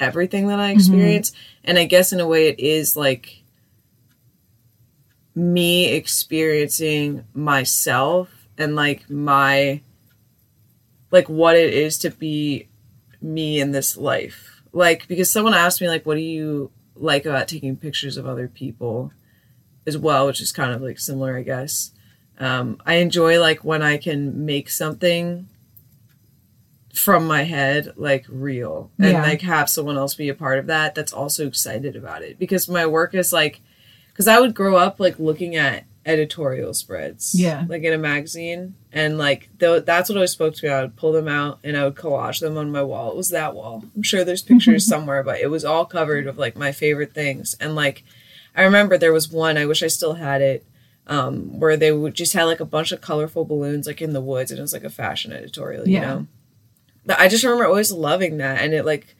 everything that I experience. And I guess in a way it is like me experiencing myself and like my, like what it is to be me in this life. Like, because someone asked me, like, what do you like about taking pictures of other people as well, which is kind of like similar, I guess. Um, I enjoy like when I can make something from my head like real and Yeah. like have someone else be a part of that that's also excited about it because my work is like because I would grow up like looking at editorial spreads Yeah. like in a magazine and like th- that's what always spoke to me. I would pull them out and I would collage them on my wall. It was that wall. I'm sure there's (laughs) pictures somewhere but it was all covered with like my favorite things. And like I remember there was one I wish I still had it um, where they would just had like a bunch of colorful balloons like in the woods and it was like a fashion editorial you Yeah. know? But I just remember always loving that and it like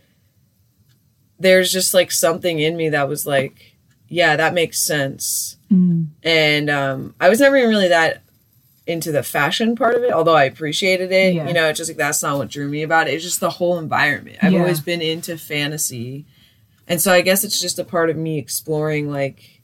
there's just like something in me that was like yeah that makes sense Mm. and um, I was never even really that into the fashion part of it, although I appreciated it. Yeah. You know, it's just like that's not what drew me about it. It's just the whole environment. I've Yeah. always been into fantasy, and so I guess it's just a part of me exploring like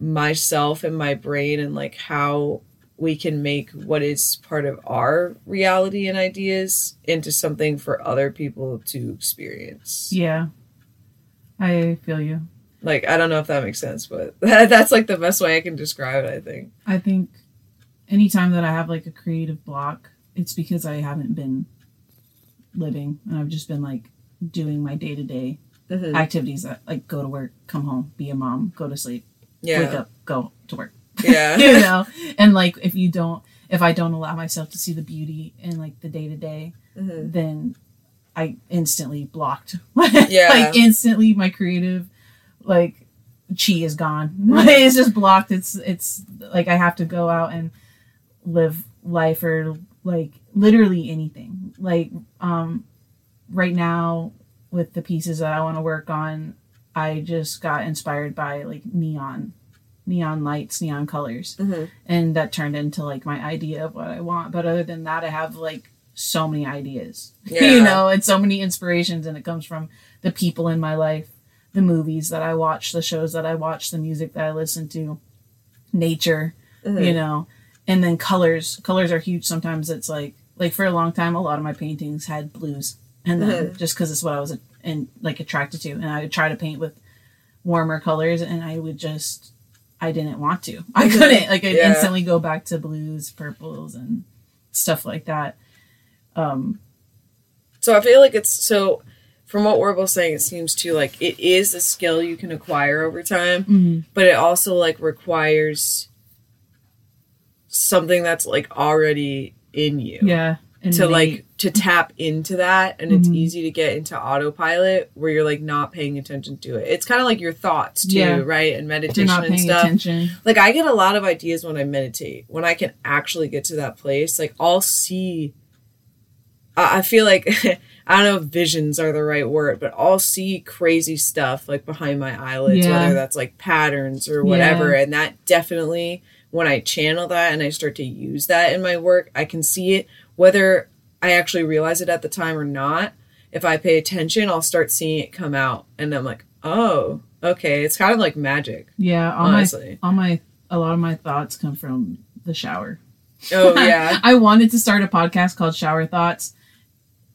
myself and my brain and like how we can make what is part of our reality and ideas into something for other people to experience. Yeah. I feel you. Like I don't know if that makes sense, but (laughs) that's like the best way I can describe it, I think. I think anytime that I have like a creative block, it's because I haven't been living and I've just been like doing my day to day activities that like go to work, come home, be a mom, go to sleep, wake up, go to work. Yeah. (laughs) you know? And like if you don't if I don't allow myself to see the beauty in like the day to day, then I instantly blocked. (laughs) Yeah. like instantly my creative like chi is gone. (laughs) It's just blocked. It's it's like I have to go out and live life or like literally anything. Like um right now with the pieces that I want to work on, I just got inspired by like neon neon lights, neon colors Mhm. and that turned into like my idea of what I want. But other than that, I have like so many ideas, (laughs) Yeah. you know, and so many inspirations, and it comes from the people in my life, the movies that I watch, the shows that I watch, the music that I listen to, nature, Mhm. you know, and then colors. Colors are huge. Sometimes it's like like for a long time, a lot of my paintings had blues, and then Mhm. just because it's what I was and like attracted to, and I would try to paint with warmer colors, and I would just I didn't want to. (laughs) I Mhm. couldn't. Like I'd Yeah. instantly go back to blues, purples, and stuff like that. Um, So I feel like it's so from what we're saying, it seems to like it is a skill you can acquire over time, but it also like requires something that's like already in you. yeah, and To like to tap into that and it's Mhm. easy to get into autopilot where you're like not paying attention to it. It's kind of like your thoughts too, Yeah. right? And meditation and stuff attention. like I get a lot of ideas when I meditate. When I can actually get to that place, like I'll see. I I feel like (laughs) I don't know if visions are the right word, but I'll see crazy stuff like behind my eyelids, Yeah. whether that's like patterns or whatever. And that definitely, when I channel that and I start to use that in my work, I can see it. Whether I actually realize it at the time or not, if I pay attention, I'll start seeing it come out, and I'm like, oh, okay. It's kind of like magic, Yeah, all honestly. my all my a lot of my thoughts come from the shower. Oh yeah. (laughs) I wanted to start a podcast called Shower Thoughts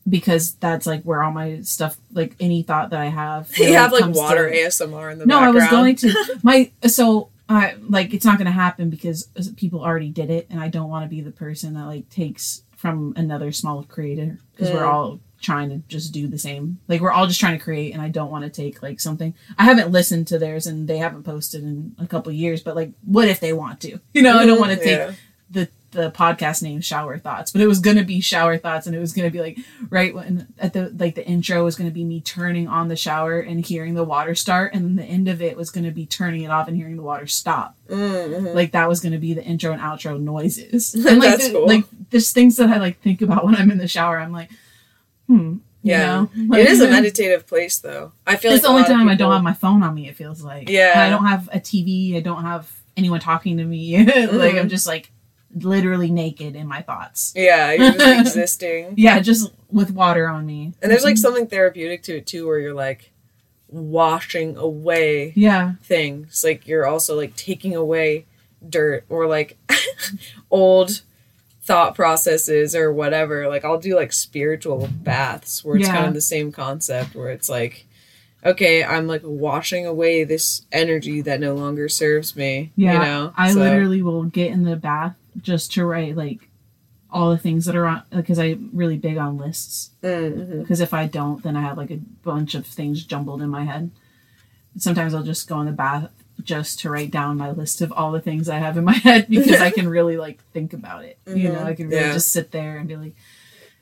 because that's like where all my stuff, like any thought that I have, (laughs) you have like comes to- water ASMR in the background. no, I was going to (laughs) my so I like it's not going to happen because people already did it, and I don't want to be the person that like takes from another small creator because we're Mm. all trying to just do the same. Like we're all just trying to create, and I don't want to take like something. I haven't listened to theirs, and they haven't posted in a couple years. But like, what if they want to? You know, I don't want to take Yeah. the the podcast name shower thoughts but it was gonna be shower thoughts and it was gonna be like right when at the like the intro was gonna be me turning on the shower and hearing the water start and then the end of it was gonna be turning it off and hearing the water stop Mm, mhm. like that was gonna be the intro and outro noises (laughs) and like That's the- cool. like there's things that i like think about (laughs) when i'm in the shower i'm like hmm you Yeah. know? it is a (laughs) meditative place, though. I feel it's like the only time I don't have my phone on me. It feels like Yeah. I don't have a TV. I don't have anyone talking to me. like Mhm. I'm just like literally naked in my thoughts. Yeah, (laughs) you're just existing. Yeah, just with water on me. And there's like mhm. something therapeutic to it too, where you're like washing away yeah, things. Like you're also like taking away dirt or like (laughs) old thought processes or whatever. Like I'll do like spiritual baths where it's Yeah. kind of the same concept where it's like, okay, I'm like washing away this energy that no longer serves me. yeah. You know? I So- literally will get in the bath just to write like all the things that are on because I'm really big on lists. Because if I don't, then I have like a bunch of things jumbled in my head. Sometimes I'll just go in the bath just to write down my list of all the things I have in my (laughs) head because I can really like think about it. You know, Mhm. I can really Yeah. just sit there and be like,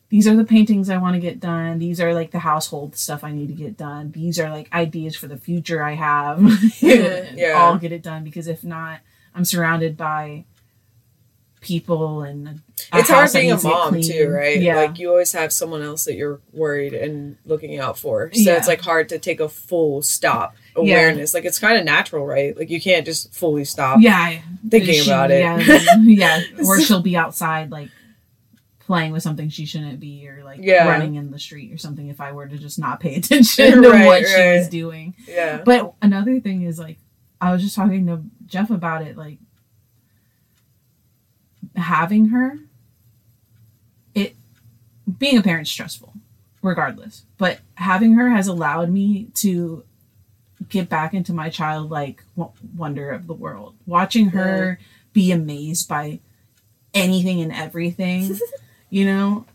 these are the paintings I want to get done. These are like the household stuff I need to get done. These are like ideas for the future I have. (laughs) Mhm. Yeah. I'll get it done because if not, I'm surrounded by people and it's hard being a needs to get mom too, right? Yeah. Like you always have someone else that you're worried and looking out for. So Yeah. it's like hard to take a full stop Yeah. awareness. Like it's kind of natural, right? Like you can't just fully stop yeah thinking She- about it. Yeah, (laughs) yeah. Or she'll be outside like playing with something she shouldn't be, or like Yeah. running in the street or something. If I were to just not pay (laughs) attention to Right, what she was doing. yeah. But another thing is like I was just talking to Jeff about it. Like having her, it being a parent's stressful, regardless. But having her has allowed me to get back into my childlike wonder of the world. Watching her be amazed by anything and everything, (laughs) you know,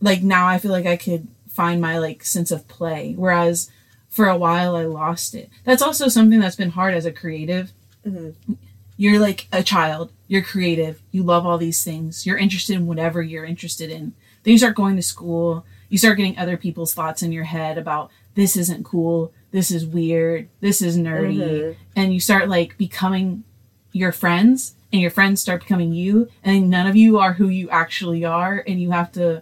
like now I feel like I could find my like sense of play, whereas for a while I lost it. That's also something that's been hard as a creative. Mm-hmm. You're like a child. You're creative. You love all these things. You're interested in whatever you're interested in. Then you start going to school. You start getting other people's thoughts in your head about this isn't cool. This is weird. This is nerdy. Mhm. And you start like becoming your friends and your friends start becoming you and none of you are who you actually are and you have to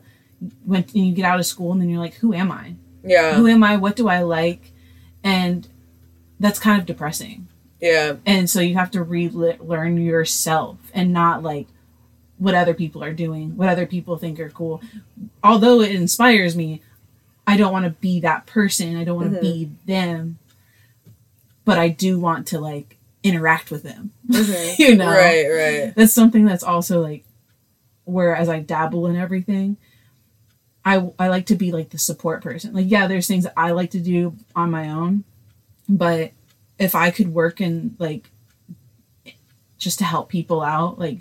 when you get out of school and then you're like who am i Yeah. who am i what do i like and that's kind of depressing Yeah. and so you have to relearn yourself and not like what other people are doing what other people think are cool although it inspires me i don't want to be that person i don't want to Mhm. be them but i do want to like interact with them Mhm. (laughs) you know Right. Right. that's something that's also like whereas I dabble in everything, I I like to be like the support person. Like yeah, there's things that I like to do on my own, but if I could work in like just to help people out, like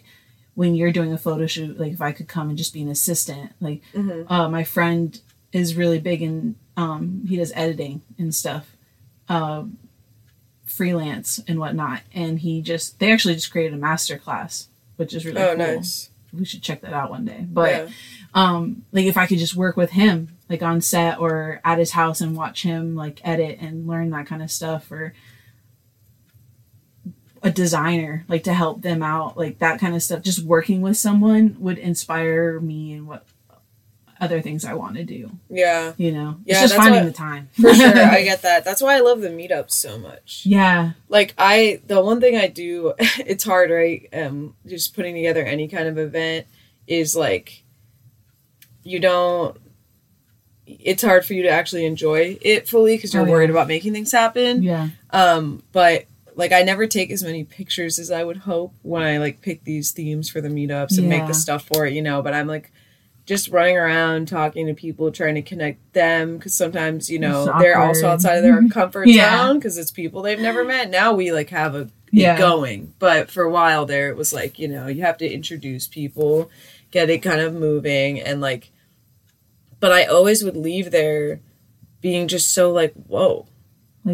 when you're doing a photo shoot, like if I could come and just be an assistant, like Mhm. uh, my friend is really big in um, he does editing and stuff. Um, freelance and whatnot and he just they actually just created a master class which is really Oh, cool nice. we should check that out one day but yeah. um like if i could just work with him like on set or at his house and watch him like edit and learn that kind of stuff or a designer like to help them out like that kind of stuff just working with someone would inspire me and what other things i want to do Yeah. you know Yeah, it's just finding what- the time (laughs) For sure. I (laughs) get that. That's why I love the meetups so much. yeah like i the one thing i do (laughs) it's hard right um just putting together any kind of event is like you don't it's hard for you to actually enjoy it fully because you're Oh, yeah. worried about making things happen yeah um but like i never take as many pictures as i would hope when i like pick these themes for the meetups and make the stuff for it you know but i'm like just running around talking to people trying to connect them because sometimes you know they're also outside of their mm-hmm. comfort Yeah. zone because it's people they've never mm-hmm. met. Now we like have a Yeah. going. But for a while there it was like you know you have to introduce people get it kind of moving and like but i always would leave there being just so like whoa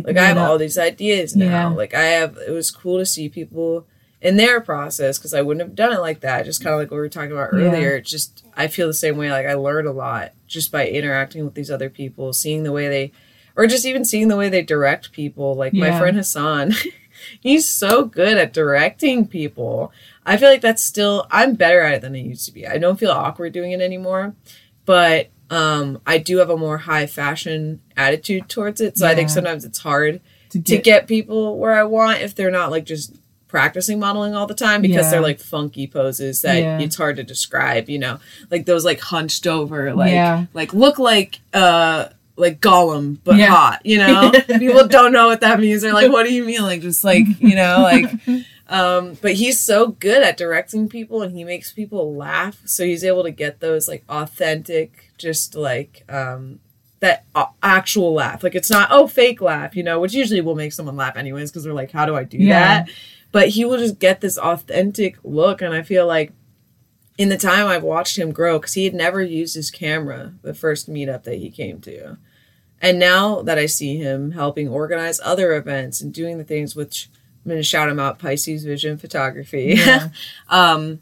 like I have up. all these ideas now. Yeah. Like I have, it was cool to see people in their process because I wouldn't have done it like that. Just kind of like what we were talking about Yeah. earlier. It's just I feel the same way. Like I learned a lot just by interacting with these other people, seeing the way they, or just even seeing the way they direct people. Like my friend Hassan, (laughs) he's so good at directing people. I feel like that's still I'm better at it than I used to be. I don't feel awkward doing it anymore, but um, I do have a more high fashion attitude towards it. So I think sometimes it's hard to to get people where I want if they're not like just practicing modeling all the time because Yeah. they're like funky poses that Yeah. it's hard to describe, you know. Like those like hunched over like Yeah. like look like uh like Gollum but Yeah. hot, you know? (laughs) people don't know what that means. They're like, what do you mean? Like just like, you know, (laughs) like um but he's so good at directing people and he makes people laugh. So he's able to get those like authentic just like um that uh, actual laugh. Like it's not oh fake laugh, you know, which usually will make someone laugh anyways because they're like how do I do Yeah. that? But he will just get this authentic look and I feel like in the time I've watched him grow cuz he had never used his camera the first meetup that he came to. And now that I see him helping organize other events and doing the things which I'm going to shout him out Pisces Vision Photography. Yeah. (laughs) um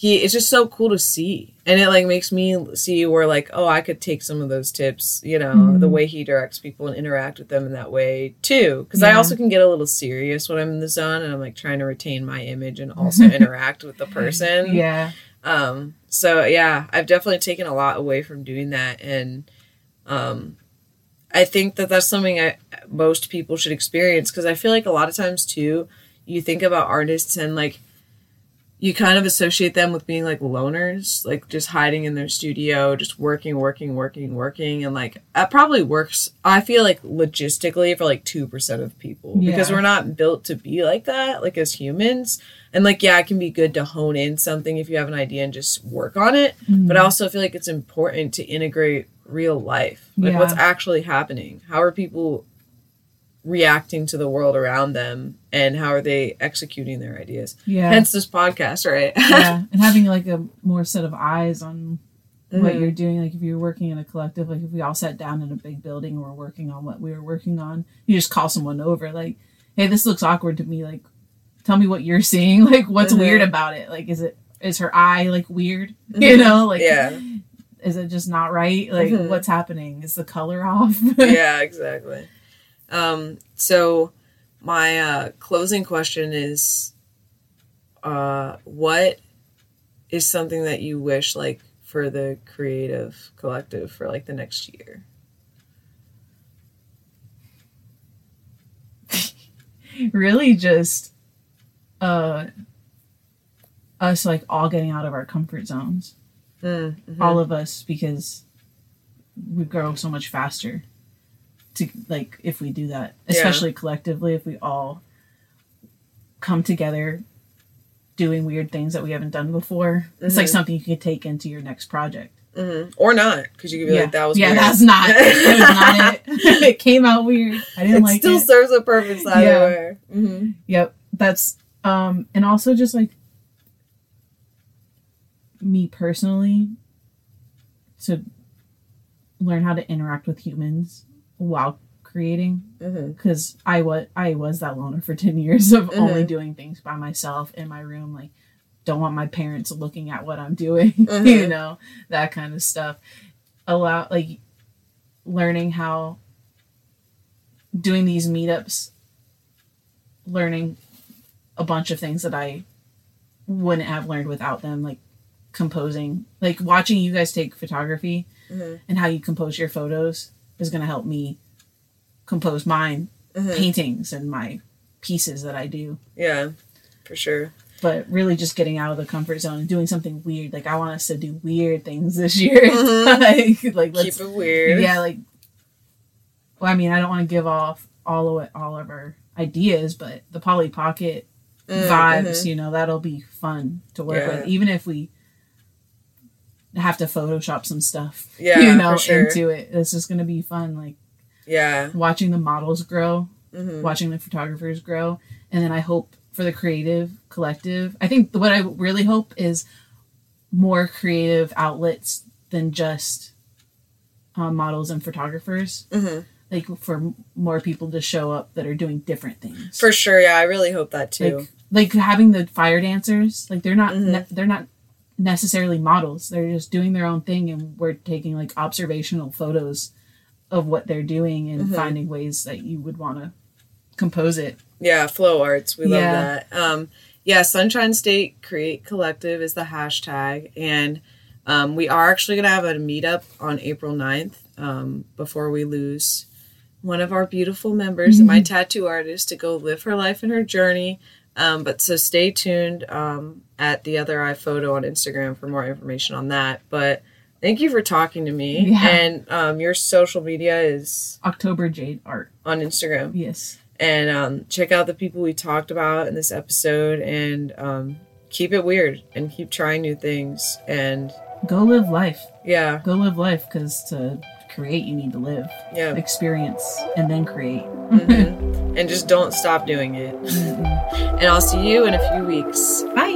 he it's just so cool to see. And it like makes me see where like oh i could take some of those tips you know Mhm. the way he directs people and interact with them in that way too. Because i also can get a little serious when i'm in the zone and i'm like trying to retain my image and also (laughs) interact with the person. Yeah. Um so yeah i've definitely taken a lot away from doing that. And um i think that that's something I, most people should experience. Because i feel like a lot of times too you think about artists and like you kind of associate them with being like loners, like just hiding in their studio, just working, working, working, working. And like that probably works, I feel like logistically for like 2% of people because we're not built to be like that, like as humans. And like, yeah, it can be good to hone in something if you have an idea and just work on it. Mm-hmm. But I also feel like it's important to integrate real life, like Yeah. what's actually happening. How are people reacting to the world around them and how are they executing their ideas? yeah. Hence this podcast, right? yeah. (laughs) And having like a more set of eyes on what Mhm. you're doing. Like if you're working in a collective, like if we all sat down in a big building and we're working on what we were working on, you just call someone over, like, hey, this looks awkward to me. Like, tell me what you're seeing. (laughs) Like, what's Mhm. weird about it? Like, is it is her eye like weird? (laughs) You know, like yeah, is it just not right? Like Mhm. what's happening? Is the color off? yeah, exactly. Um, so my uh, closing question is, uh, what is something that you wish like for the creative collective for like the next year? (laughs) really just uh us like all getting out of our comfort zones. Mm, all of us because we grow so much faster to like if we do that Yeah. especially collectively if we all come together doing weird things that we haven't done before it's like Mhm. something you could take into your next project mhm. or not because you could be yeah like that was yeah weird. that's not that was not it (laughs) (laughs) it came out weird i didn't like it like still it serves a purpose either Yeah. way. Mhm. Yep, that's um and also just like me personally to learn how to interact with humans while creating because I was I was that loner for (laughs) 10 years of only Mhm. doing things by myself in my room like don't want my parents looking at what I'm doing Mhm. (laughs) you know that kind of stuff allow like learning how doing these meetups learning a bunch of things that I wouldn't have learned without them like composing like watching you guys take photography Mhm. and how you compose your photos is going to help me compose mine Mhm. paintings and my pieces that I do Yeah, for sure. but really just getting out of the comfort zone and doing something weird like I want us to do weird things this year (laughs) Mhm. like like let's Keep it weird. yeah like well I mean I don't want to give off all of it, all of our ideas but the Polly Pocket Mm, vibes mhm. you know that'll be fun to work Yeah. with even if we have to photoshop some stuff (laughs) Yeah, you know sure. into it it's just gonna be fun like Yeah. watching the models grow Mhm. watching the photographers grow and then i hope for the creative collective i think what i really hope is more creative outlets than just um, models and photographers Mhm. like for more people to show up that are doing different things For sure. Yeah, I really hope that too. like like having the fire dancers like they're not Mhm. ne- they're not necessarily models they're just doing their own thing and we're taking like observational photos of what they're doing and Mhm. finding ways that you would want to compose it Yeah, flow arts. We love Yeah. that. Um, yeah, Sunshine State Create Collective is the hashtag. And um, we are actually going to have a meetup on April 9th um, before we lose one of our beautiful members, my tattoo artist, to go live her life and her journey. Um, but so stay tuned um, at the other eye photo on Instagram for more information on that. But thank you for talking to me. Yeah. And um, your social media is october jade art on Instagram yes and um, check out the people we talked about in this episode and um, keep it weird and keep trying new things and go live life yeah go live life because to create you need to live. Yeah. Experience and then create. Mhm. (laughs) and just don't stop doing it. And i'll see you in a few weeks. Bye